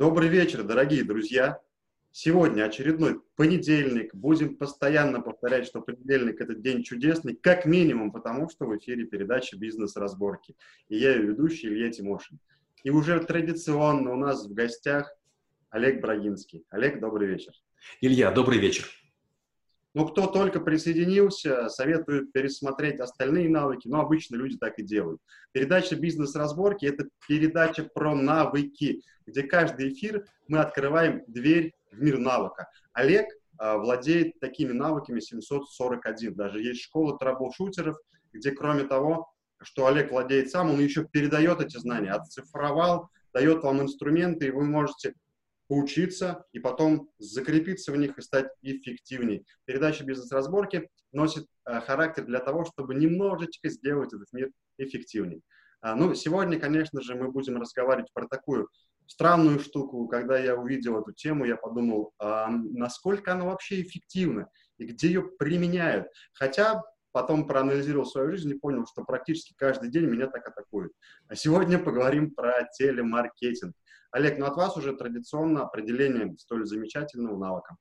Добрый вечер, дорогие друзья. Сегодня очередной понедельник. Будем постоянно повторять, что понедельник – это день чудесный, как минимум потому, что в эфире передача «Бизнес-разборки». И я ее ведущий Илья Тимошин. И уже традиционно у нас в гостях Олег Брагинский. Олег, добрый вечер. Илья, добрый вечер. Ну, кто только присоединился, советую пересмотреть остальные навыки, но обычно люди так и делают. Передача «Бизнес-разборки» — это передача про навыки, где каждый эфир мы открываем дверь в мир навыка. Олег а, владеет такими навыками 741. Даже есть школа трэбл-шутеров, где кроме того, что Олег владеет сам, он еще передает эти знания, отцифровал, дает вам инструменты, и вы можете поучиться и потом закрепиться в них и стать эффективней. Передача «Бизнес-разборки» носит э, характер для того, чтобы немножечко сделать этот мир эффективней. А, ну, сегодня, конечно же, мы будем разговаривать про такую странную штуку. Когда я увидел эту тему, я подумал, а насколько она вообще эффективна и где ее применяют. Хотя потом проанализировал свою жизнь и понял, что практически каждый день меня так атакуют. А сегодня поговорим про телемаркетинг. Олег, ну от вас уже традиционно определение столь замечательного навыка.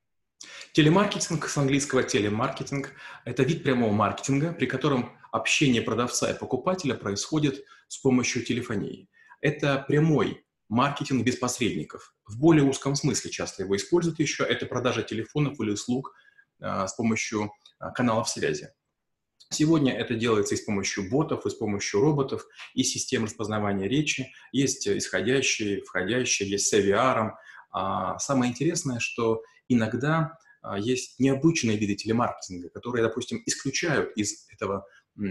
Телемаркетинг с английского телемаркетинг – это вид прямого маркетинга, при котором общение продавца и покупателя происходит с помощью телефонии. Это прямой маркетинг без посредников. В более узком смысле часто его используют еще. Это продажа телефонов или услуг а, с помощью а, каналов связи. Сегодня это делается и с помощью ботов, и с помощью роботов, и систем распознавания речи. Есть исходящие, входящие, есть с AVR. А самое интересное, что иногда а, есть необычные виды телемаркетинга, которые, допустим, исключают из этого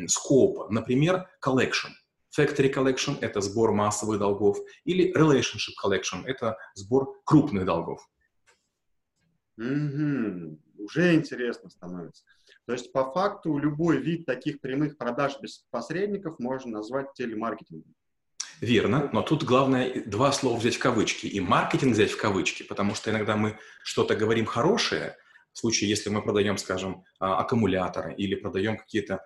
скопа. Например, collection. Factory collection – это сбор массовых долгов, или relationship collection – это сбор крупных долгов. Mm-hmm. Уже интересно становится. То есть по факту любой вид таких прямых продаж без посредников можно назвать телемаркетингом. Верно, но тут главное два слова взять в кавычки и маркетинг взять в кавычки, потому что иногда мы что-то говорим хорошее, в случае, если мы продаем, скажем, а, аккумуляторы или продаем какие-то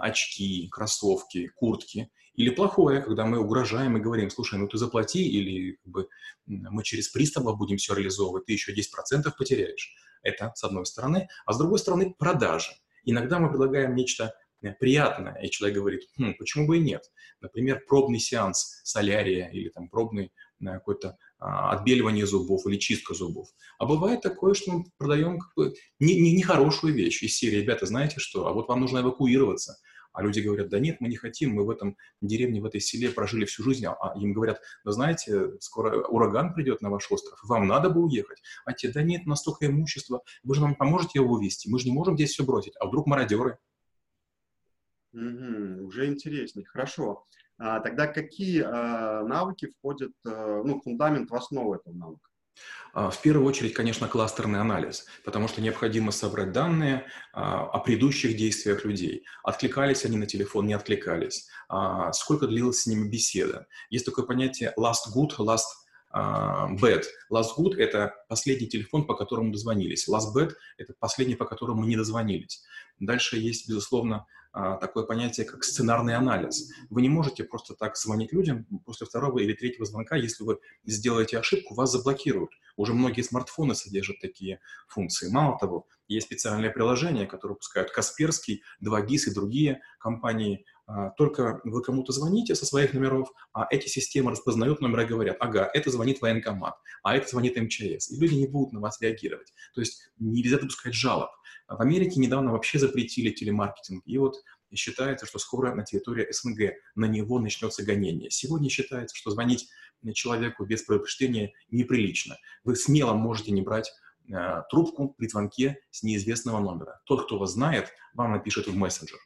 очки, кроссовки, куртки, или плохое, когда мы угрожаем и говорим, слушай, ну ты заплати, или как бы, мы через пристава будем все реализовывать, ты еще 10% потеряешь. Это с одной стороны. А с другой стороны, продажи. Иногда мы предлагаем нечто э, приятное, и человек говорит, хм, почему бы и нет. Например, пробный сеанс солярия или там пробный э, какое-то а, отбеливание зубов или чистка зубов. А бывает такое, что мы продаем как бы нехорошую не, не вещь из серии, ребята, знаете что, а вот вам нужно эвакуироваться, а люди говорят, да нет, мы не хотим, мы в этом деревне, в этой селе прожили всю жизнь, а им говорят, да знаете, скоро ураган придет на ваш остров, вам надо бы уехать. А те, да нет, настолько имущества, вы же нам поможете его вывести, мы же не можем здесь все бросить, а вдруг мародеры? Угу, уже интереснее, хорошо. А, тогда какие а, навыки входят, а, ну, фундамент в основу этого навыка? А, в первую очередь, конечно, кластерный анализ, потому что необходимо собрать данные а, о предыдущих действиях людей. Откликались они на телефон, не откликались. А, сколько длилась с ними беседа. Есть такое понятие last good, last bad. Last good – это последний телефон, по которому дозвонились. Last bad – это последний, по которому не дозвонились. Дальше есть, безусловно, а, такое понятие, как сценарный анализ. Вы не можете просто так звонить людям после второго или третьего звонка, если вы сделаете ошибку, вас заблокируют. Уже многие смартфоны содержат такие функции. Мало того, есть специальные приложения, которые выпускают Касперский, 2GIS и другие компании. А, только вы кому-то звоните со своих номеров, а эти системы распознают номера и говорят, ага, это звонит военкомат, а это звонит МЧС. И люди не будут на вас реагировать. То есть нельзя допускать жалоб. В Америке недавно вообще запретили телемаркетинг. И вот считается, что скоро на территории СНГ на него начнется гонение. Сегодня считается, что звонить человеку без предупреждения неприлично. Вы смело можете не брать э, трубку при звонке с неизвестного номера. Тот, кто вас знает, вам напишет в мессенджер.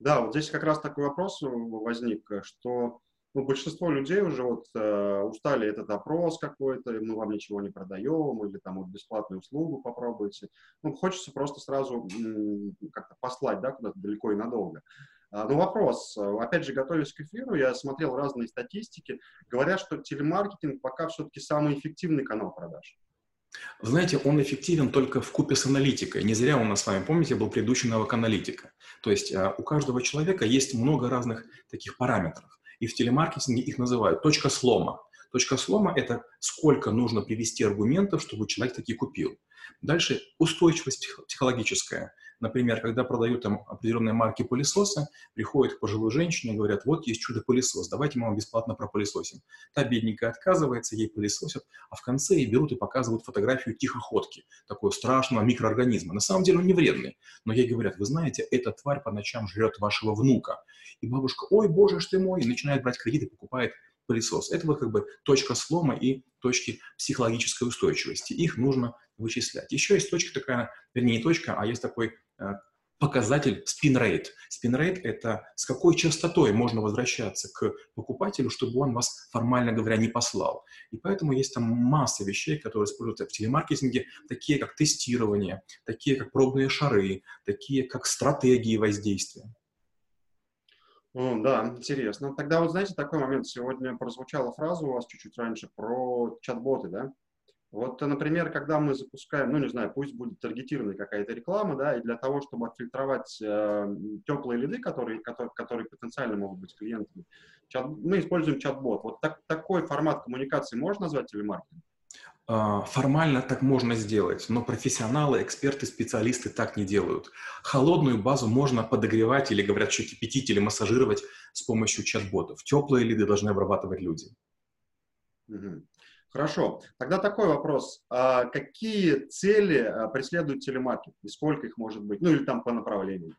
Да, вот здесь как раз такой вопрос возник, что ну, большинство людей уже вот э, устали этот опрос какой-то, мы вам ничего не продаем, или там вот бесплатную услугу попробуйте. Ну, хочется просто сразу как-то послать, да, куда-то далеко и надолго. А, но вопрос, опять же, готовясь к эфиру, я смотрел разные статистики, говорят, что телемаркетинг пока все-таки самый эффективный канал продаж. Знаете, он эффективен только в купе с аналитикой. Не зря у нас с вами, помните, был предыдущий навык аналитика. То есть а, у каждого человека есть много разных таких параметров и в телемаркетинге их называют точка слома. Точка слома – это сколько нужно привести аргументов, чтобы человек таки купил. Дальше устойчивость психологическая. Например, когда продают там определенные марки пылесоса, приходят к пожилой женщине и говорят, вот есть чудо-пылесос, давайте мы вам бесплатно пропылесосим. Та бедненькая отказывается, ей пылесосят, а в конце ей берут и показывают фотографию тихоходки, такого страшного микроорганизма. На самом деле он не вредный, но ей говорят, вы знаете, эта тварь по ночам жрет вашего внука. И бабушка, ой, боже ж ты мой, и начинает брать кредит и покупает пылесос. Это вот как бы точка слома и точки психологической устойчивости. Их нужно вычислять. Еще есть точка такая, вернее, не точка, а есть такой показатель spin rate. Spin rate – это с какой частотой можно возвращаться к покупателю, чтобы он вас, формально говоря, не послал. И поэтому есть там масса вещей, которые используются в телемаркетинге, такие как тестирование, такие как пробные шары, такие как стратегии воздействия. Ну, да, интересно. Тогда вот знаете, такой момент. Сегодня прозвучала фраза у вас чуть-чуть раньше про чат-боты, да? Вот, например, когда мы запускаем, ну, не знаю, пусть будет таргетированная какая-то реклама, да, и для того, чтобы отфильтровать э, теплые лиды, которые, которые, которые потенциально могут быть клиентами, чат, мы используем чат-бот. Вот так, такой формат коммуникации можно назвать телемаркетингом? А, формально так можно сделать, но профессионалы, эксперты, специалисты так не делают. Холодную базу можно подогревать или, говорят, еще кипятить или массажировать с помощью чат-ботов. Теплые лиды должны обрабатывать люди. Угу. Хорошо. Тогда такой вопрос. А какие цели а, преследует телемаркет и сколько их может быть? Ну или там по направлению?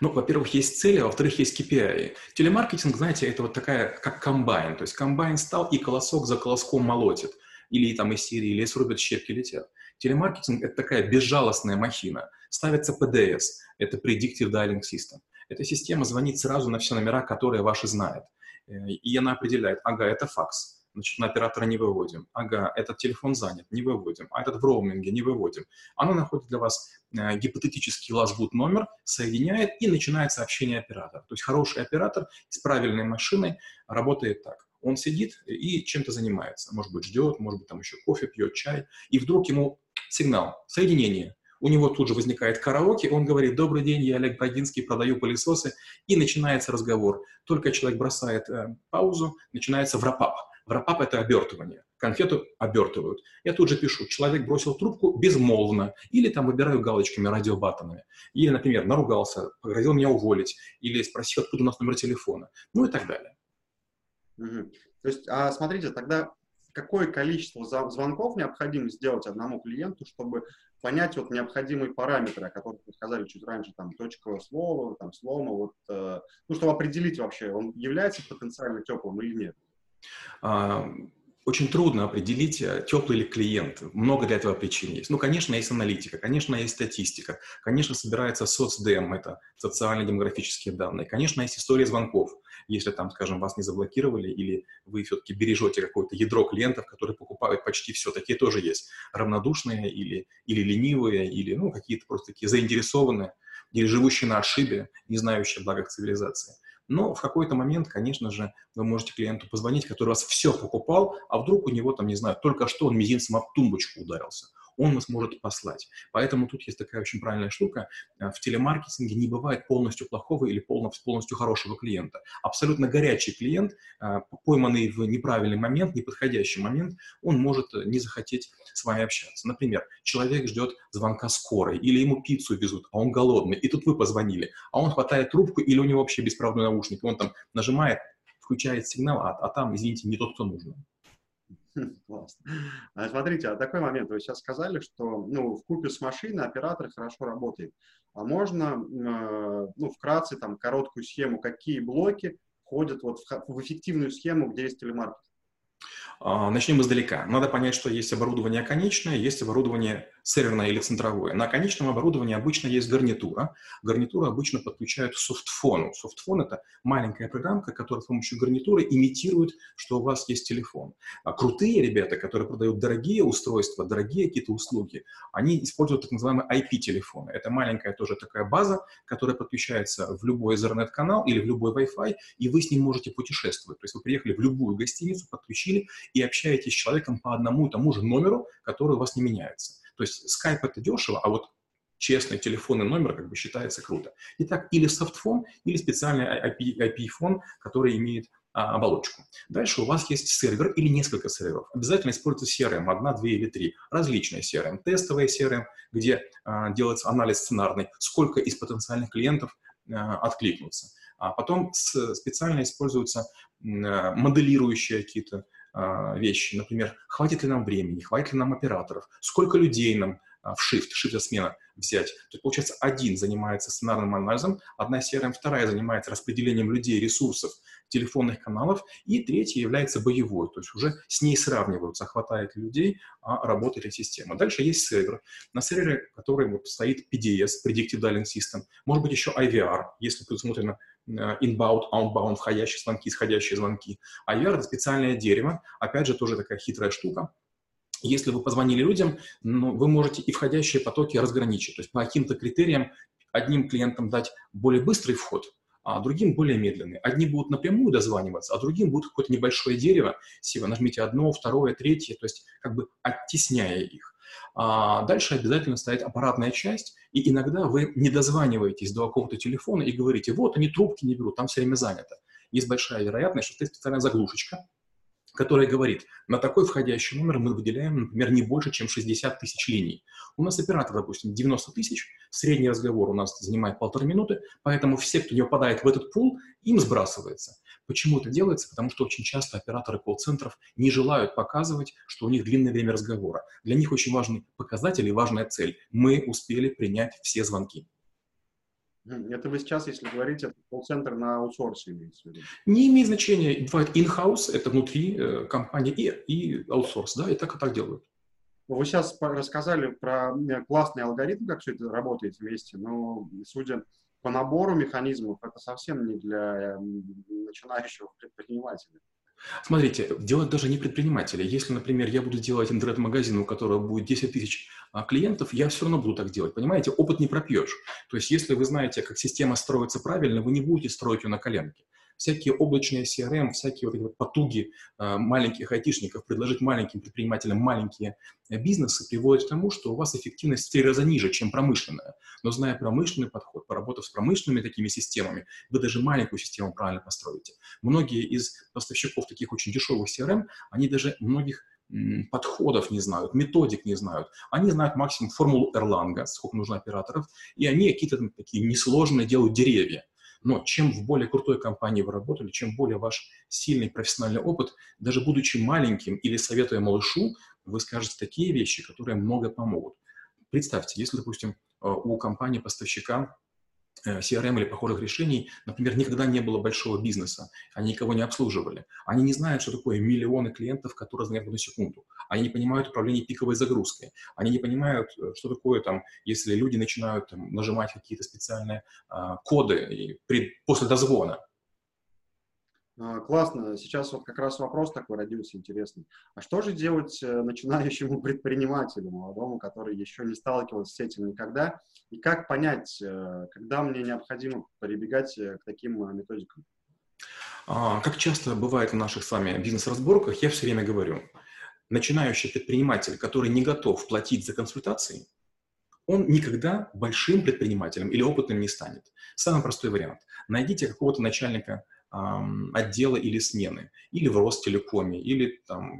Ну, во-первых, есть цели, а во-вторых, есть KPI. Телемаркетинг, знаете, это вот такая, как комбайн. То есть комбайн встал и колосок за колоском молотит. Или там из серии лес рубят, щепки летят. Телемаркетинг – это такая безжалостная махина. Ставится PDS – это Predictive Dialing System. Эта система звонит сразу на все номера, которые ваши знает. Э, и она определяет, ага, это факс, значит, на оператора не выводим. Ага, этот телефон занят, не выводим. А этот в роуминге, не выводим. Оно находит для вас э, гипотетический лазбут номер, соединяет и начинает сообщение оператора. То есть хороший оператор с правильной машиной работает так. Он сидит и чем-то занимается. Может быть, ждет, может быть, там еще кофе пьет, чай. И вдруг ему сигнал, соединение. У него тут же возникает караоке, он говорит, добрый день, я Олег Брагинский, продаю пылесосы, и начинается разговор. Только человек бросает э, паузу, начинается врапап. Врапап – это обертывание. Конфету обертывают. Я тут же пишу, человек бросил трубку безмолвно, или там выбираю галочками, радиобатонами. Или, например, наругался, погрозил меня уволить, или спросил, откуда у нас номер телефона, ну и так далее. Угу. То есть, а смотрите, тогда какое количество звонков необходимо сделать одному клиенту, чтобы понять вот необходимые параметры, о которых вы сказали чуть раньше, там, точковое слово, там, слома, вот, э, ну, чтобы определить вообще, он является потенциально теплым или нет? А, очень трудно определить, э, теплый ли клиент. Много для этого причин есть. Ну, конечно, есть аналитика, конечно, есть статистика, конечно, собирается соцдем, это социально-демографические данные, конечно, есть история звонков. Если там, скажем, вас не заблокировали или вы все-таки бережете какое-то ядро клиентов, которые покупают почти все, такие тоже есть. Равнодушные или, или ленивые, или ну, какие-то просто такие заинтересованные, или живущие на отшибе, не знающие о благах цивилизации. Но в какой-то момент, конечно же, вы можете клиенту позвонить, который вас все покупал, а вдруг у него там, не знаю, только что он мизинцем об тумбочку ударился он вас может послать. Поэтому тут есть такая очень правильная штука. Э, в телемаркетинге не бывает полностью плохого или полностью хорошего клиента. Абсолютно горячий клиент, э, пойманный в неправильный момент, неподходящий момент, он может э, не захотеть с вами общаться. Например, человек ждет звонка скорой, или ему пиццу везут, а он голодный, и тут вы позвонили, а он хватает трубку, или у него вообще беспроводной наушник, он там нажимает, включает сигнал, а, а там, извините, не тот, кто нужен. Классно. А смотрите, а такой момент. Вы сейчас сказали, что ну, в купе с машиной оператор хорошо работает. А можно, э, ну, вкратце, там, короткую схему, какие блоки входят вот в, в эффективную схему, где есть телемаркетинг? А, начнем издалека. Надо понять, что есть оборудование конечное, есть оборудование серверное или центровое. На конечном оборудовании обычно есть гарнитура. Гарнитуру обычно подключают к софтфону. Софтфон – это маленькая программка, которая с помощью гарнитуры имитирует, что у вас есть телефон. А крутые ребята, которые продают дорогие устройства, дорогие какие-то услуги, они используют так называемые IP-телефоны. Это маленькая тоже такая база, которая подключается в любой Ethernet-канал или в любой Wi-Fi, и вы с ним можете путешествовать. То есть вы приехали в любую гостиницу, подключили и общаетесь с человеком по одному и тому же номеру, который у вас не меняется. То есть Skype это дешево, а вот честный телефонный номер как бы считается круто. Итак, или софтфон, или специальный IP-фон, который имеет а, оболочку. Дальше у вас есть сервер или несколько серверов. Обязательно используйте CRM, одна, две или три. Различные CRM. Тестовые CRM, где а, делается анализ сценарный, сколько из потенциальных клиентов а, откликнутся. А потом с, специально используются а, моделирующие какие-то а, вещи. Например, хватит ли нам времени, хватит ли нам операторов, сколько людей нам а, в shift, shift смена взять. То есть, получается, один занимается сценарным анализом, одна CRM, вторая занимается распределением людей, ресурсов, телефонных каналов, и третья является боевой, то есть уже с ней сравниваются, хватает людей, а работает система. Дальше есть сервер. На сервере, который вот стоит PDS, Predictive Dialing System, может быть еще IVR, если предусмотрено inbound, outbound, входящие звонки, исходящие звонки. IVR — это специальное дерево, опять же, тоже такая хитрая штука, если вы позвонили людям, ну, вы можете и входящие потоки разграничить. То есть по каким-то критериям одним клиентам дать более быстрый вход, а другим более медленный. Одни будут напрямую дозваниваться, а другим будет какое-то небольшое дерево. Сива, нажмите одно, второе, третье, то есть как бы оттесняя их. А дальше обязательно стоит аппаратная часть, и иногда вы не дозваниваетесь до какого-то телефона и говорите, вот они трубки не берут, там все время занято. Есть большая вероятность, что стоит специальная заглушечка, которая говорит, на такой входящий номер мы выделяем, например, не больше, чем 60 тысяч линий. У нас оператор, допустим, 90 тысяч, средний разговор у нас занимает полторы минуты, поэтому все, кто не попадает в этот пул, им сбрасывается. Почему это делается? Потому что очень часто операторы колл-центров не желают показывать, что у них длинное время разговора. Для них очень важный показатель и важная цель. Мы успели принять все звонки. Это вы сейчас, если говорите, это колл-центр на аутсорсе имеется в виду? Не имеет значения. Бывает in-house, это внутри э, компании, и, и аутсорс, да, и так и так делают. Вы сейчас рассказали про э, классный алгоритм, как все это работает вместе, но судя по набору механизмов, это совсем не для начинающего предпринимателя. Смотрите, делать даже не предприниматели. Если, например, я буду делать интернет-магазин, у которого будет 10 тысяч а, клиентов, я все равно буду так делать. Понимаете, опыт не пропьешь. То есть, если вы знаете, как система строится правильно, вы не будете строить ее на коленке всякие облачные CRM, всякие вот эти вот потуги э, маленьких айтишников предложить маленьким предпринимателям маленькие э, бизнесы приводят к тому, что у вас эффективность в три раза ниже, чем промышленная. Но зная промышленный подход, поработав с промышленными такими системами, вы даже маленькую систему правильно построите. Многие из поставщиков таких очень дешевых CRM, они даже многих подходов не знают, методик не знают. Они знают максимум формулу Эрланга, сколько нужно операторов, и они какие-то такие несложные делают деревья. Но чем в более крутой компании вы работали, чем более ваш сильный профессиональный опыт, даже будучи маленьким или советуя малышу, вы скажете такие вещи, которые много помогут. Представьте, если, допустим, э, у компании-поставщика CRM или похожих решений, например, никогда не было большого бизнеса, они никого не обслуживали. Они не знают, что такое миллионы клиентов, которые звонят в одну секунду. Они не понимают управление пиковой загрузкой. Они не понимают, э, что такое там, если люди начинают там, нажимать какие-то специальные а, коды и при, после дозвона. А, классно. Сейчас вот как раз вопрос такой родился интересный. А что же делать э, начинающему предпринимателю, молодому, который еще не сталкивался с этим никогда? И как понять, э, когда мне необходимо прибегать э, к таким методикам? А, как часто бывает в наших с вами бизнес-разборках, я все время говорю, начинающий предприниматель, который не готов платить за консультации, он никогда большим предпринимателем или опытным не станет. Самый простой вариант. Найдите какого-то начальника отдела или смены, или в Ростелекоме, или там,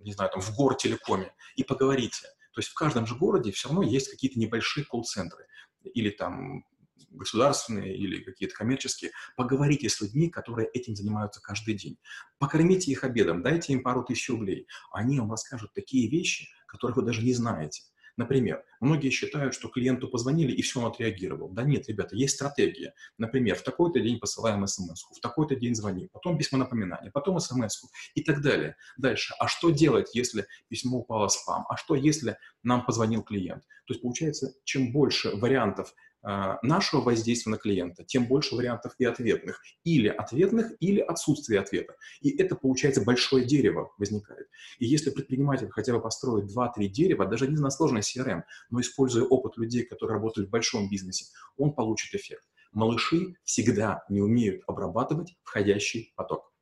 не знаю, там в Гортелекоме, и поговорите. То есть в каждом же городе все равно есть какие-то небольшие колл-центры, или там государственные или какие-то коммерческие, поговорите с людьми, которые этим занимаются каждый день. Покормите их обедом, дайте им пару тысяч рублей. Они вам расскажут такие вещи, которых вы даже не знаете. Например, многие считают, что клиенту позвонили и все, он отреагировал. Да нет, ребята, есть стратегия. Например, в такой-то день посылаем смс в такой-то день звоним, потом письмо напоминания, потом смс и так далее. Дальше. А что делать, если письмо упало в спам? А что, если нам позвонил клиент? То есть, получается, чем больше вариантов нашего воздействия на клиента, тем больше вариантов и ответных. Или ответных, или отсутствие ответа. И это, получается, большое дерево возникает. И если предприниматель хотя бы построит 2-3 дерева, даже не на сложной CRM, но используя опыт людей, которые работают в большом бизнесе, он получит эффект. Малыши всегда не умеют обрабатывать входящий поток.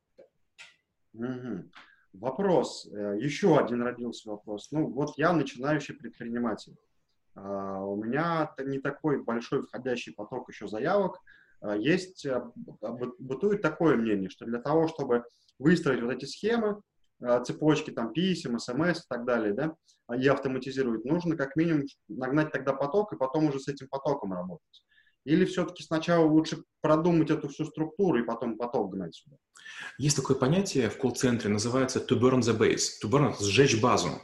Угу. Вопрос. Э, еще один родился вопрос. Ну, вот я начинающий предприниматель. А, у меня не такой большой входящий поток еще заявок, есть, бытует такое мнение, что для того, чтобы выстроить вот эти схемы, цепочки там писем, смс и так далее, да, и автоматизировать, нужно как минимум нагнать тогда поток и потом уже с этим потоком работать. Или все-таки сначала лучше продумать эту всю структуру и потом поток гнать сюда? Есть такое понятие в колл-центре, называется to burn the base. To burn – сжечь базу.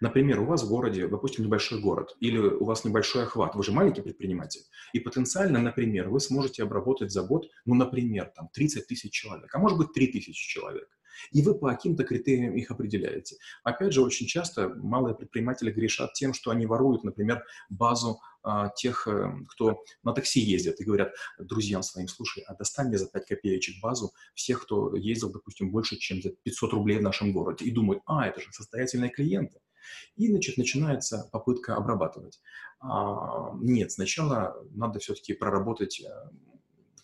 Например, у вас в городе, допустим, небольшой город, или у вас небольшой охват, вы же маленький предприниматель, и потенциально, например, вы сможете обработать за год, ну, например, там 30 тысяч человек, а может быть 3 тысячи человек. И вы по каким-то критериям их определяете. Опять же, очень часто малые предприниматели грешат тем, что они воруют, например, базу а, тех, э, кто на такси ездит, и говорят друзьям своим, слушай, а достань мне за 5 копеечек базу всех, кто ездил, допустим, больше, чем за 500 рублей в нашем городе. И думают, а, это же состоятельные клиенты. И, значит, начинается попытка обрабатывать. А, нет, сначала надо все-таки проработать э,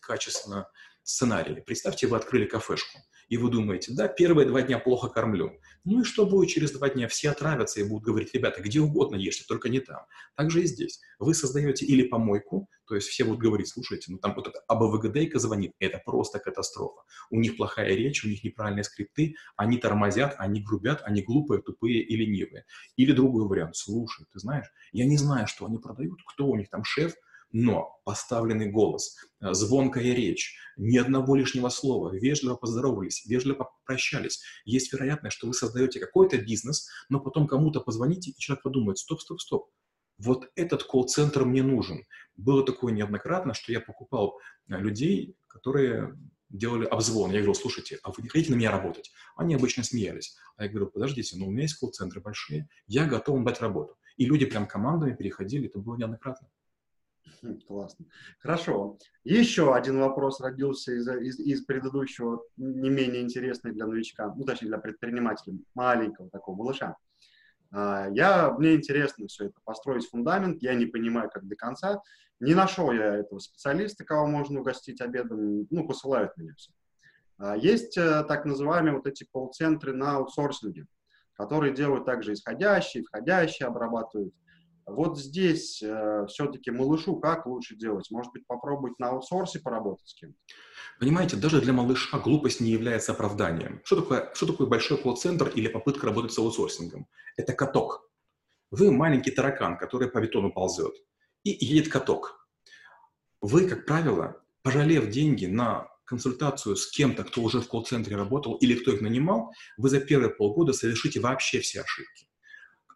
качественно сценарий. Представьте, вы открыли кафешку и вы думаете, да, первые два дня плохо кормлю. Ну и что будет через два дня? Все отравятся и будут говорить, ребята, где угодно ешьте, только не там. Так же и здесь. Вы создаете или помойку, то есть все будут говорить, слушайте, ну там вот эта АБВГДейка звонит, это просто катастрофа. У них плохая речь, у них неправильные скрипты, они тормозят, они грубят, они глупые, тупые и ленивые. Или другой вариант, слушай, ты знаешь, я не знаю, что они продают, кто у них там шеф, но поставленный голос, э, звонкая речь, ни одного лишнего слова, вежливо поздоровались, вежливо попрощались. Есть вероятность, что вы создаете какой-то бизнес, но потом кому-то позвоните, и человек подумает, стоп, стоп, стоп, вот этот колл-центр мне нужен. Было такое неоднократно, что я покупал э, людей, которые делали обзвон. Я говорил, слушайте, а вы не хотите на меня работать? Они обычно смеялись. А я говорю, подождите, но у меня есть колл-центры большие, я готов вам дать работу. И люди прям командами переходили, это было неоднократно. Классно. Хорошо. Еще один вопрос родился из, из, из предыдущего, не менее интересный для новичка, ну, точнее, для предпринимателя, маленького такого малыша. А, я, мне интересно все это, построить фундамент, я не понимаю, как до конца. Не нашел я этого специалиста, кого можно угостить обедом, ну, посылают меня все. А, есть э, так называемые вот эти колл-центры на аутсорсинге, которые делают также исходящие, входящие, обрабатывают вот здесь э, все-таки малышу как лучше делать? Может быть, попробовать на аутсорсе поработать с кем-то? Понимаете, даже для малыша глупость не является оправданием. Что такое, что такое большой колл-центр или попытка работать с аутсорсингом? Это каток. Вы маленький таракан, который по бетону ползет, и едет каток. Вы, как правило, пожалев деньги на консультацию с кем-то, кто уже в колл-центре работал или кто их нанимал, вы за первые полгода совершите вообще все ошибки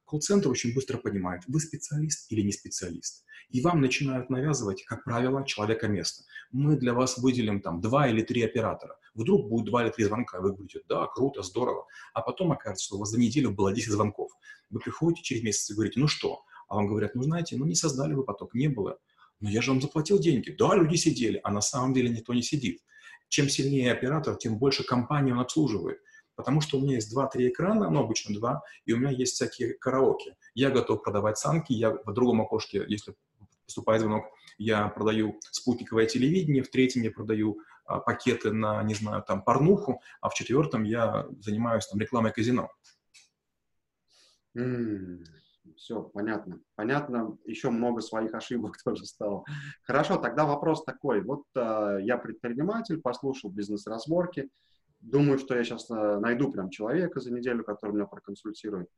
колл-центр очень быстро понимает, вы специалист или не специалист. И вам начинают навязывать, как правило, человека место. Мы для вас выделим там два или три оператора. Вдруг будет два или три звонка, вы говорите, да, круто, здорово. А потом окажется, что у вас за неделю было 10 звонков. Вы приходите через месяц и говорите, ну что? А вам говорят, ну знаете, ну не создали вы поток, не было. Но я же вам заплатил деньги. Да, люди сидели, а на самом деле никто не сидит. Чем сильнее оператор, тем больше компании он обслуживает. Потому что у меня есть 2-3 экрана, ну, обычно два, и у меня есть всякие караоке. Я готов продавать санки, я в другом окошке, если поступает звонок, я продаю спутниковое телевидение, в третьем я продаю а, пакеты на, не знаю, там, порнуху, а в четвертом я занимаюсь там рекламой казино. Mm, все, понятно. Понятно, еще много своих ошибок тоже стало. Хорошо, тогда вопрос такой. Вот э, я предприниматель, послушал бизнес-разборки, Думаю, что я сейчас э, найду прям человека за неделю, который меня проконсультирует.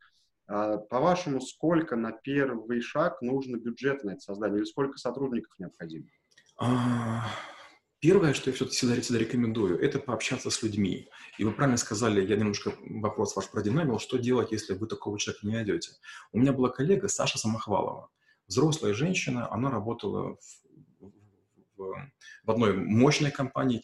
А, по-вашему, сколько на первый шаг нужно бюджет на это создание или сколько сотрудников необходимо? А, первое, что я все-таки всегда, рекомендую, это пообщаться с людьми. И вы правильно сказали, я немножко вопрос ваш продинамил, что делать, если вы такого человека не найдете. У меня была коллега Саша Самохвалова, взрослая женщина, она работала в, в, в одной мощной компании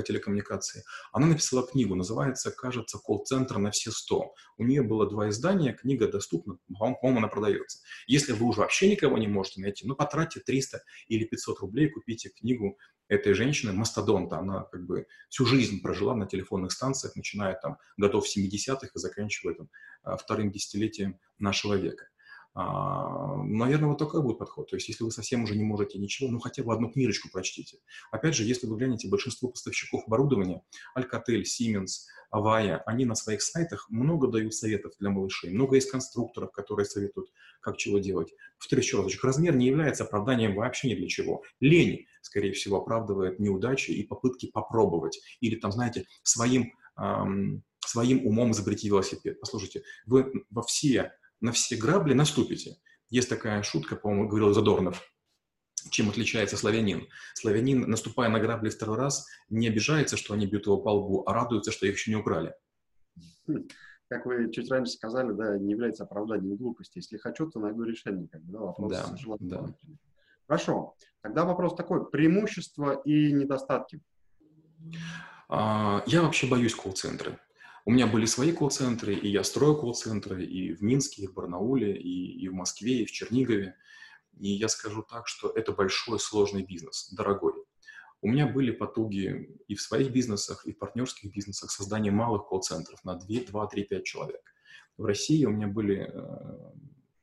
по телекоммуникации. Она написала книгу, называется, кажется, «Колл-центр на все 100». У нее было два издания, книга доступна, по-моему, она продается. Если вы уже вообще никого не можете найти, ну, потратьте 300 или 500 рублей, купите книгу этой женщины, мастодонта. Она как бы всю жизнь прожила на телефонных станциях, начиная там годов 70-х и заканчивая там а, вторым десятилетием нашего века. А, наверное, вот такой будет подход. То есть, если вы совсем уже не можете ничего, ну, хотя бы одну книжечку прочтите. Опять же, если вы глянете, большинство поставщиков оборудования, Alcatel, Siemens, Avaya, они на своих сайтах много дают советов для малышей. Много есть конструкторов, которые советуют, как чего делать. Повторюсь еще разочек, размер не является оправданием вообще ни для чего. Лень, скорее всего, оправдывает неудачи и попытки попробовать. Или там, знаете, своим, эм, своим умом изобрети велосипед. Послушайте, вы во все на все грабли наступите. Есть такая шутка, по-моему, говорил Задорнов, чем отличается славянин. Славянин, наступая на грабли второй раз, не обижается, что они бьют его по лбу, а радуется, что их еще не украли. Как вы чуть раньше сказали, да, не является оправданием глупости. Если хочу, то найду решение. Как бы, да, вопрос да, да. Хорошо. Тогда вопрос такой. Преимущества и недостатки. А, я вообще боюсь колл-центры. У меня были свои колл-центры, и я строю колл-центры и в Минске, и в Барнауле, и, и в Москве, и в Чернигове. И я скажу так, что это большой сложный бизнес, дорогой. У меня были потуги и в своих бизнесах, и в партнерских бизнесах создания малых колл-центров на 2, 2, 3, 5 человек. В России у меня были э,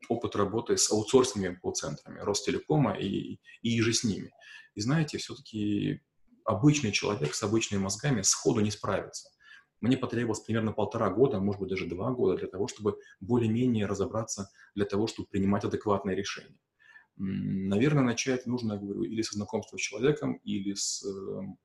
опыт работы с аутсорсными колл-центрами Ростелекома и, и же с ними. И знаете, все-таки обычный человек с обычными мозгами сходу не справится. Мне потребовалось примерно полтора года, может быть, даже два года для того, чтобы более-менее разобраться, для того, чтобы принимать адекватные решения. Наверное, начать нужно, я говорю, или со знакомства с человеком, или с, эм,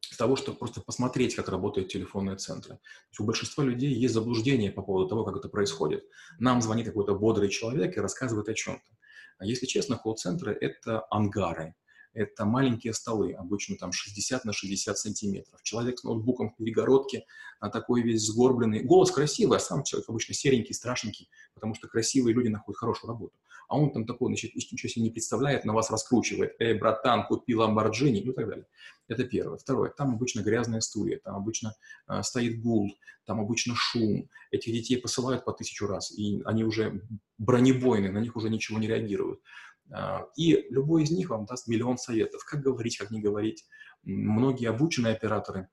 с того, чтобы просто посмотреть, как работают телефонные центры. У большинства людей есть заблуждение по поводу того, как это происходит. Нам звонит какой-то бодрый человек и рассказывает о чем-то. А если честно, колл-центры — это ангары – это маленькие столы, обычно там 60 на 60 сантиметров. Человек с ноутбуком в перегородке, а такой весь сгорбленный. Голос красивый, а сам человек обычно серенький, страшненький, потому что красивые люди находят хорошую работу. А он там такой, значит, ничего себе не представляет, на вас раскручивает. Эй, братан, купи Ламборджини, ну и так далее. Это первое. Второе. Там обычно грязные стулья, там обычно э, стоит гул, там обычно шум. Этих детей посылают по тысячу раз, и они уже бронебойные, на них уже ничего не реагируют. А, и любой из них вам даст миллион советов, как говорить, как не говорить. Многие обученные операторы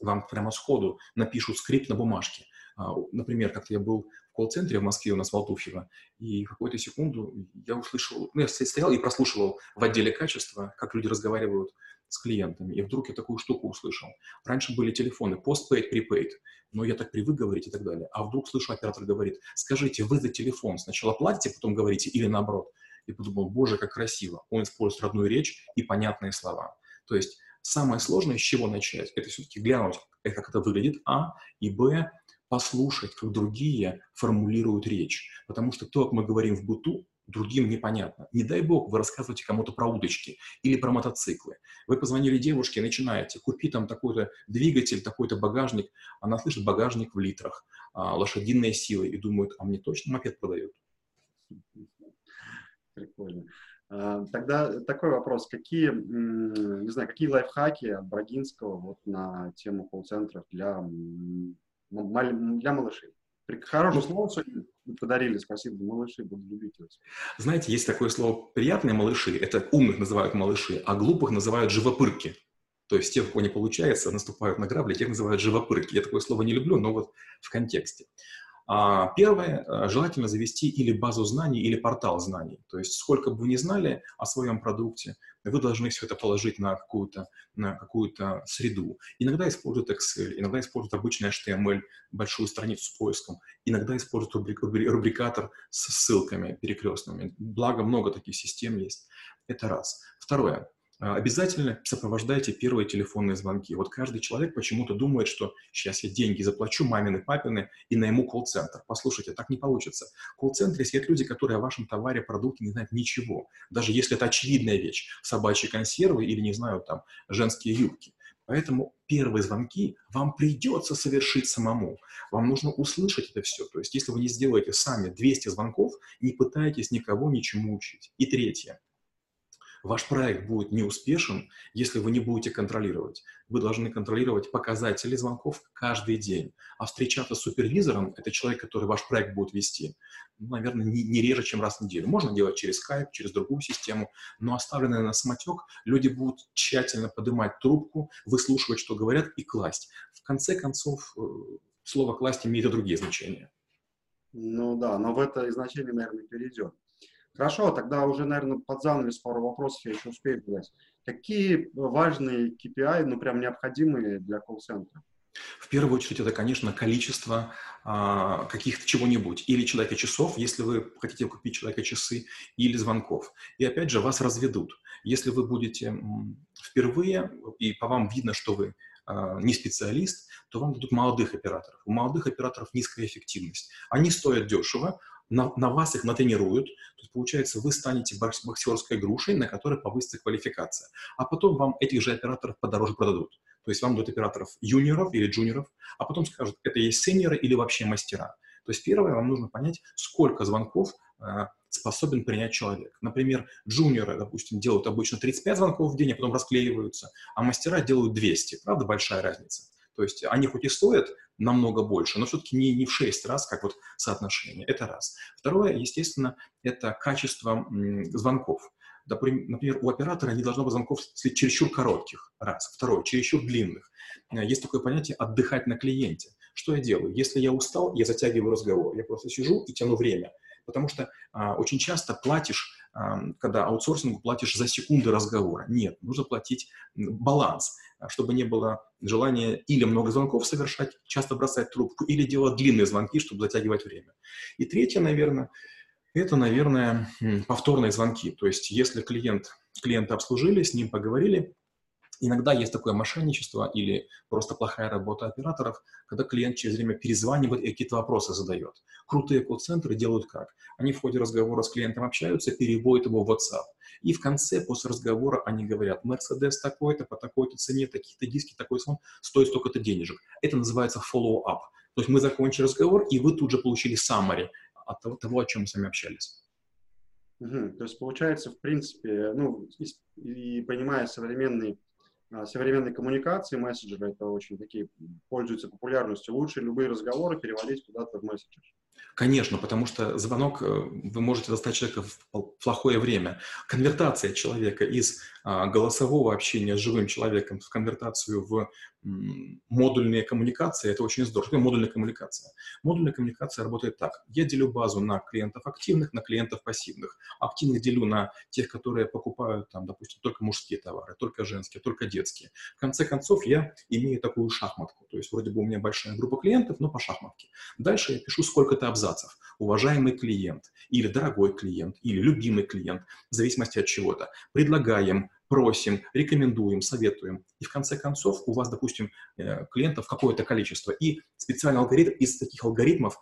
вам прямо сходу напишут скрипт на бумажке. А, например, как я был в колл-центре в Москве у нас в Алтуфьево, и в какую-то секунду я услышал, ну, я стоял и прослушивал в отделе качества, как люди разговаривают с клиентами, и вдруг я такую штуку услышал. Раньше были телефоны postpaid, prepaid, но я так привык говорить и так далее. А вдруг слышу, оператор говорит, скажите, вы за телефон сначала платите, потом говорите, или наоборот и подумал, боже, как красиво. Он использует родную речь и понятные слова. То есть самое сложное, с чего начать, это все-таки глянуть, э, как это выглядит, а, и, б, послушать, как другие формулируют речь. Потому что то, как мы говорим в быту, другим непонятно. Не дай бог, вы рассказываете кому-то про удочки или про мотоциклы. Вы позвонили девушке, начинаете, купи там такой-то двигатель, такой-то багажник. Она слышит багажник в литрах, а, лошадиные силы и думает, а мне точно мопед продают? Прикольно. А, тогда такой вопрос. Какие, не знаю, какие лайфхаки от Брагинского вот на тему колл-центров для, для малышей? Хорошее слово сегодня подарили, спасибо, малыши, буду любить вас. Знаете, есть такое слово «приятные малыши», это умных называют малыши, а глупых называют живопырки. То есть те, у кого не получается, наступают на грабли, тех называют живопырки. Я такое слово не люблю, но вот в контексте. А первое, э, желательно завести или базу знаний, или портал знаний. То есть сколько бы вы ни знали о своем продукте, вы должны все это положить на какую-то на какую-то среду. Иногда используют Excel, иногда используют обычный HTML, большую страницу с поиском, иногда используют рубрик, рубрикатор с ссылками перекрестными. Благо, много таких систем есть. Это раз. Второе. А, обязательно сопровождайте первые телефонные звонки. Вот каждый человек почему-то думает, что сейчас я деньги заплачу, мамины, папины, и найму колл-центр. Послушайте, так не получится. В колл-центре сидят люди, которые о вашем товаре, продукте не знают ничего. Даже если это очевидная вещь. Собачьи консервы или, не знаю, там, женские юбки. Поэтому первые звонки вам придется совершить самому. Вам нужно услышать это все. То есть, если вы не сделаете сами 200 звонков, не пытайтесь никого ничему учить. И третье. Ваш проект будет неуспешен, если вы не будете контролировать. Вы должны контролировать показатели звонков каждый день. А встречаться с супервизором – это человек, который ваш проект будет вести, ну, наверное, не, не реже, чем раз в неделю. Можно делать через Skype, через другую систему, но оставленные на самотек люди будут тщательно поднимать трубку, выслушивать, что говорят, и класть. В конце концов, э, слово «класть» имеет и другие значения. Ну да, но в это значение, наверное, перейдем. Хорошо, тогда уже, наверное, под занавес пару вопросов я еще успею задать. Какие важные KPI, ну прям необходимые для колл-центра? В первую очередь это, конечно, количество а, каких-то чего-нибудь. Или человека часов, если вы хотите купить человека часы, или звонков. И опять же, вас разведут. Если вы будете впервые, и по вам видно, что вы а, не специалист, то вам дадут молодых операторов. У молодых операторов низкая эффективность. Они стоят дешево, на, на вас их натренируют, то есть, получается, вы станете боксерской грушей, на которой повысится квалификация. А потом вам этих же операторов подороже продадут. То есть вам дают операторов юниоров или джуниоров, а потом скажут, это есть сеньоры или вообще мастера. То есть первое, вам нужно понять, сколько звонков э, способен принять человек. Например, джуниоры, допустим, делают обычно 35 звонков в день, а потом расклеиваются, а мастера делают 200. Правда, большая разница. То есть они хоть и стоят намного больше, но все-таки не, не в 6 раз, как вот соотношение. Это раз. Второе, естественно, это качество звонков. Например, у оператора не должно быть звонков чересчур коротких, раз. Второе, чересчур длинных. Э, есть такое понятие «отдыхать на клиенте». Что я делаю? Если я устал, я затягиваю разговор. Я просто сижу и тяну время. Потому что а, очень часто платишь, а, когда аутсорсингу платишь за секунды разговора. Нет, нужно платить баланс, а, чтобы не было желания или много звонков совершать, часто бросать трубку, или делать длинные звонки, чтобы затягивать время. И третье, наверное, это, наверное, повторные звонки. То есть если клиент, клиента обслужили, с ним поговорили, Иногда есть такое мошенничество или просто плохая работа операторов, когда клиент через время перезванивает и какие-то вопросы задает. Крутые колл-центры делают как? Они в ходе разговора с клиентом общаются, переводят его в WhatsApp. И в конце, после разговора, они говорят, Mercedes такой-то, по такой-то цене, такие-то диски, такой сон, стоит столько-то денежек. Это называется follow-up. То есть мы закончили разговор, и вы тут же получили summary от того, о чем мы с вами общались. Угу. То есть получается, в принципе, ну, и, и понимая современный современной коммуникации мессенджеры это очень такие пользуются популярностью. Лучше любые разговоры переводить куда-то в мессенджер. Конечно, потому что звонок э, вы можете достать человека в плохое время. Конвертация человека из а, голосового общения с живым человеком в конвертацию в модульные коммуникации, это очень здорово. Модульная коммуникация? Модульная коммуникация работает так. Я делю базу на клиентов активных, на клиентов пассивных. Активных делю на тех, которые покупают, там, допустим, только мужские товары, только женские, только детские. В конце концов, я имею такую шахматку. То есть вроде бы у меня большая группа клиентов, но по шахматке. Дальше я пишу сколько-то абзацев. Уважаемый клиент, или дорогой клиент, или любимый клиент, в зависимости от чего-то. Предлагаем просим, рекомендуем, советуем. И в конце концов у вас, допустим, э, клиентов какое-то количество. И специальный алгоритм из таких алгоритмов,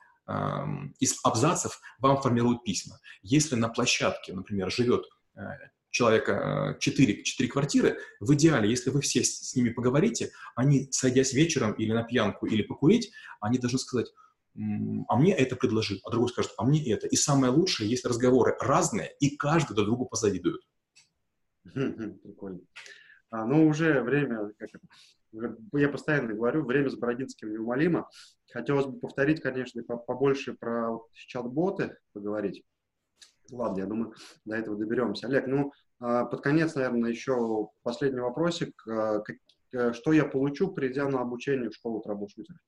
из абзацев вам формируют письма. Если на площадке, например, живет э, человека 4, э, 4 квартиры, в идеале, если вы все с, с ними поговорите, они, сойдясь вечером или на пьянку, или покурить, они должны сказать, а мне это предложил, а другой скажет, а мне это. И самое лучшее, если разговоры разные, и каждый друг другу позавидует. Прикольно. А, ну, уже время, как я постоянно говорю, время с Брагинским неумолимо. Хотелось бы повторить, конечно, побольше про чат-боты поговорить. Ладно, я думаю, до этого доберемся. Олег, ну, а, под конец, наверное, еще последний вопросик. А, э, что я получу, придя на обучение в школу troubleshooter ов?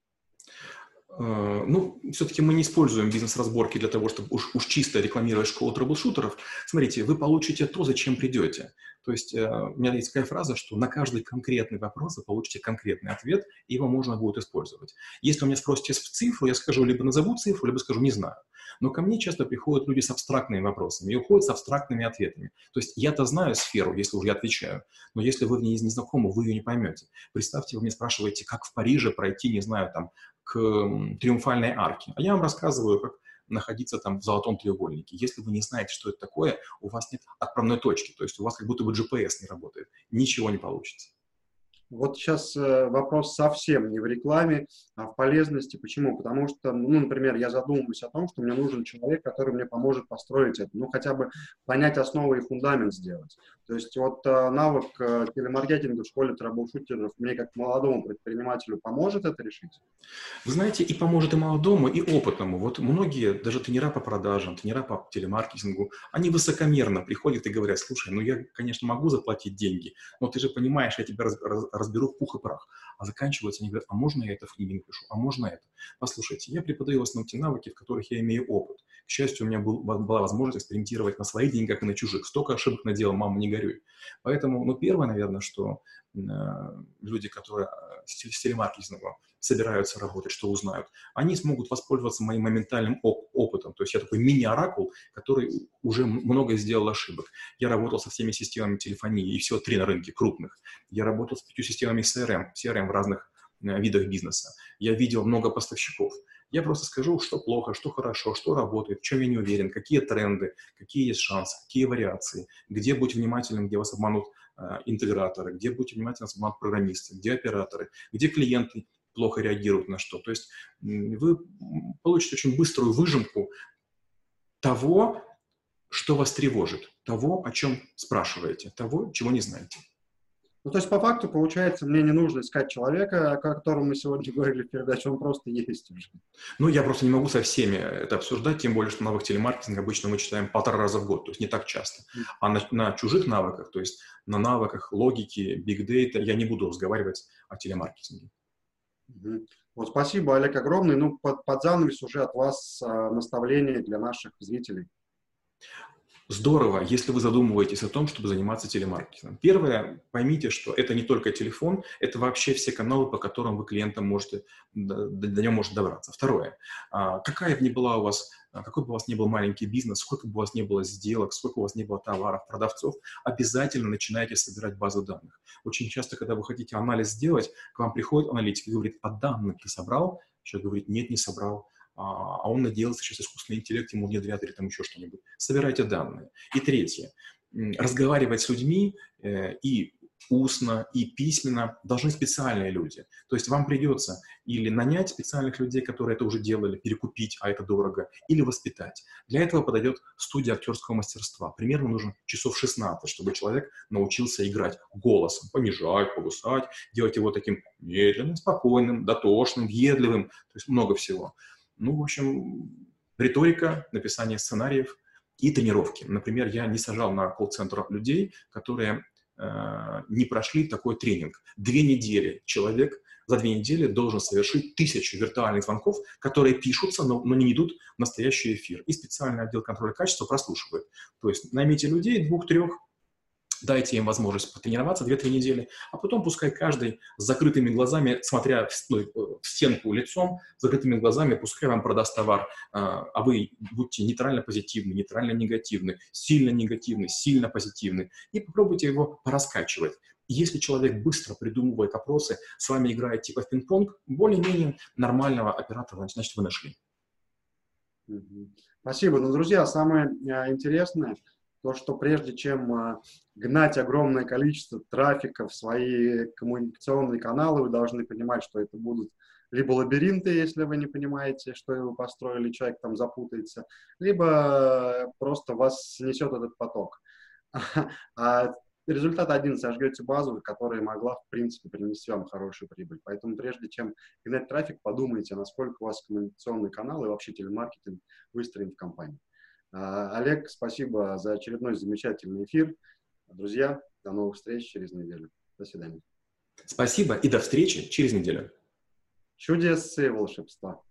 Э, ну, все-таки мы не используем бизнес-разборки для того, чтобы уж, уж чисто рекламировать школу troubleshooter ов. Смотрите, вы получите то, зачем придете. То есть э, у меня есть такая фраза, что на каждый конкретный вопрос вы получите конкретный ответ, и его можно будет использовать. Если у меня спросите цифру, я скажу либо назову цифру, либо скажу не знаю. Но ко мне часто приходят люди с абстрактными вопросами и уходят с абстрактными ответами. То есть я-то знаю сферу, если уже я отвечаю, но если вы в ней не знакомы, вы ее не поймете. Представьте, вы мне спрашиваете, как в Париже пройти, не знаю, там, к триумфальной арке. А я вам рассказываю, как находиться там в золотом треугольнике. Если вы не знаете, что это такое, у вас нет отправной точки, то есть у вас как будто бы GPS не работает, ничего не получится. Вот сейчас э, вопрос совсем не в рекламе, а в полезности. Почему? Потому что, ну, например, я задумываюсь о том, что мне нужен человек, который мне поможет построить это, ну, хотя бы понять основы и фундамент сделать. То есть вот э, навык э, телемаркетинга в школе трэблшутеров мне как молодому предпринимателю поможет это решить? Вы знаете, и поможет и молодому, и опытному. Вот многие, даже тренера по продажам, тренера по телемаркетингу, они высокомерно приходят и говорят, слушай, ну я, конечно, могу заплатить деньги, но ты же понимаешь, я тебя раз, разберу в пух и прах. А заканчивается, они говорят, а можно я это в книге напишу, а можно это? Послушайте, я преподаю в основном те навыки, в которых я имею опыт. К счастью, у меня был, была возможность экспериментировать на своих деньгах и на чужих. Столько ошибок наделал, мама, не горюй. Поэтому, ну, первое, наверное, что э, люди, которые э, с телемаркетингом собираются работать, что узнают, они смогут воспользоваться моим моментальным оп- опытом. То есть я такой мини-оракул, который уже много сделал ошибок. Я работал со всеми системами телефонии, и всего три на рынке крупных. Я работал с пятью системами CRM, CRM в разных э, видах бизнеса. Я видел много поставщиков. Я просто скажу, что плохо, что хорошо, что работает, в чем я не уверен, какие тренды, какие есть шансы, какие вариации, где быть внимательным, где вас обманут э, интеграторы, где быть внимательным, вас обманут программисты, где операторы, где клиенты плохо реагируют на что. То есть вы получите очень быструю выжимку того, что вас тревожит, того, о чем спрашиваете, того, чего не знаете. Ну, то есть, по факту, получается, мне не нужно искать человека, о котором мы сегодня говорили в передаче, он просто есть уже. Ну, я просто не могу со всеми это обсуждать, тем более, что навык телемаркетинга обычно мы читаем полтора раза в год, то есть не так часто. А на, на чужих навыках, то есть на навыках логики, data, я не буду разговаривать о телемаркетинге. Вот спасибо, Олег, огромное. Ну, под, под занавес уже от вас а, наставление для наших зрителей. Здорово, если вы задумываетесь о том, чтобы заниматься телемаркетингом. Первое, поймите, что это не только телефон, это вообще все каналы, по которым вы клиентам можете, до, до него можете добраться. Второе, а, какая бы ни была у вас, а, какой бы у вас ни был маленький бизнес, сколько бы у вас ни было сделок, сколько у вас ни было товаров, продавцов, обязательно начинайте собирать базу данных. Очень часто, когда вы хотите анализ сделать, к вам приходит аналитик и говорит, а данных ты собрал? Человек говорит, нет, не собрал а, а он надеялся, сейчас искусственный интеллект ему внедрят или там еще что-нибудь. Собирайте данные. И третье. Разговаривать с людьми э, и устно и письменно должны специальные люди. То есть вам придется или нанять специальных людей, которые это уже делали, перекупить, а это дорого, или воспитать. Для этого подойдет студия актерского мастерства. Примерно нужно часов 16, чтобы человек научился играть голосом, понижать, повысать, делать его таким медленным, спокойным, дотошным, въедливым, то есть много всего. Ну, в общем, риторика, написание сценариев и тренировки. Например, я не сажал на колл-центр людей, которые э, не прошли такой тренинг. Две недели человек за две недели должен совершить тысячу виртуальных звонков, которые пишутся, но, но не идут в настоящий эфир. И специальный отдел контроля качества прослушивает. То есть наймите людей, двух-трех, дайте им возможность потренироваться 2-3 недели, а потом пускай каждый с закрытыми глазами, смотря в, ну, в стенку лицом, с закрытыми глазами, пускай вам продаст товар, а, а вы будьте нейтрально позитивны, нейтрально негативны, сильно негативны, сильно позитивны, и попробуйте его пораскачивать. Если человек быстро придумывает опросы, с вами играет типа в пинг-понг, более-менее нормального оператора, значит, вы нашли. Спасибо. Ну, друзья, самое а, интересное – то, что прежде чем а, гнать огромное количество трафика в свои коммуникационные каналы, вы должны понимать, что это будут либо лабиринты, если вы не понимаете, что вы построили, человек там запутается, либо просто вас снесет этот поток. А результат один, сожгете базу, которая могла, в принципе, принести вам хорошую прибыль. Поэтому прежде чем гнать трафик, подумайте, насколько у вас коммуникационный канал и вообще телемаркетинг выстроен в компании. А, Олег, спасибо за очередной замечательный эфир. Друзья, до новых встреч через неделю. До свидания. Спасибо и до встречи через неделю. Чудес и волшебства.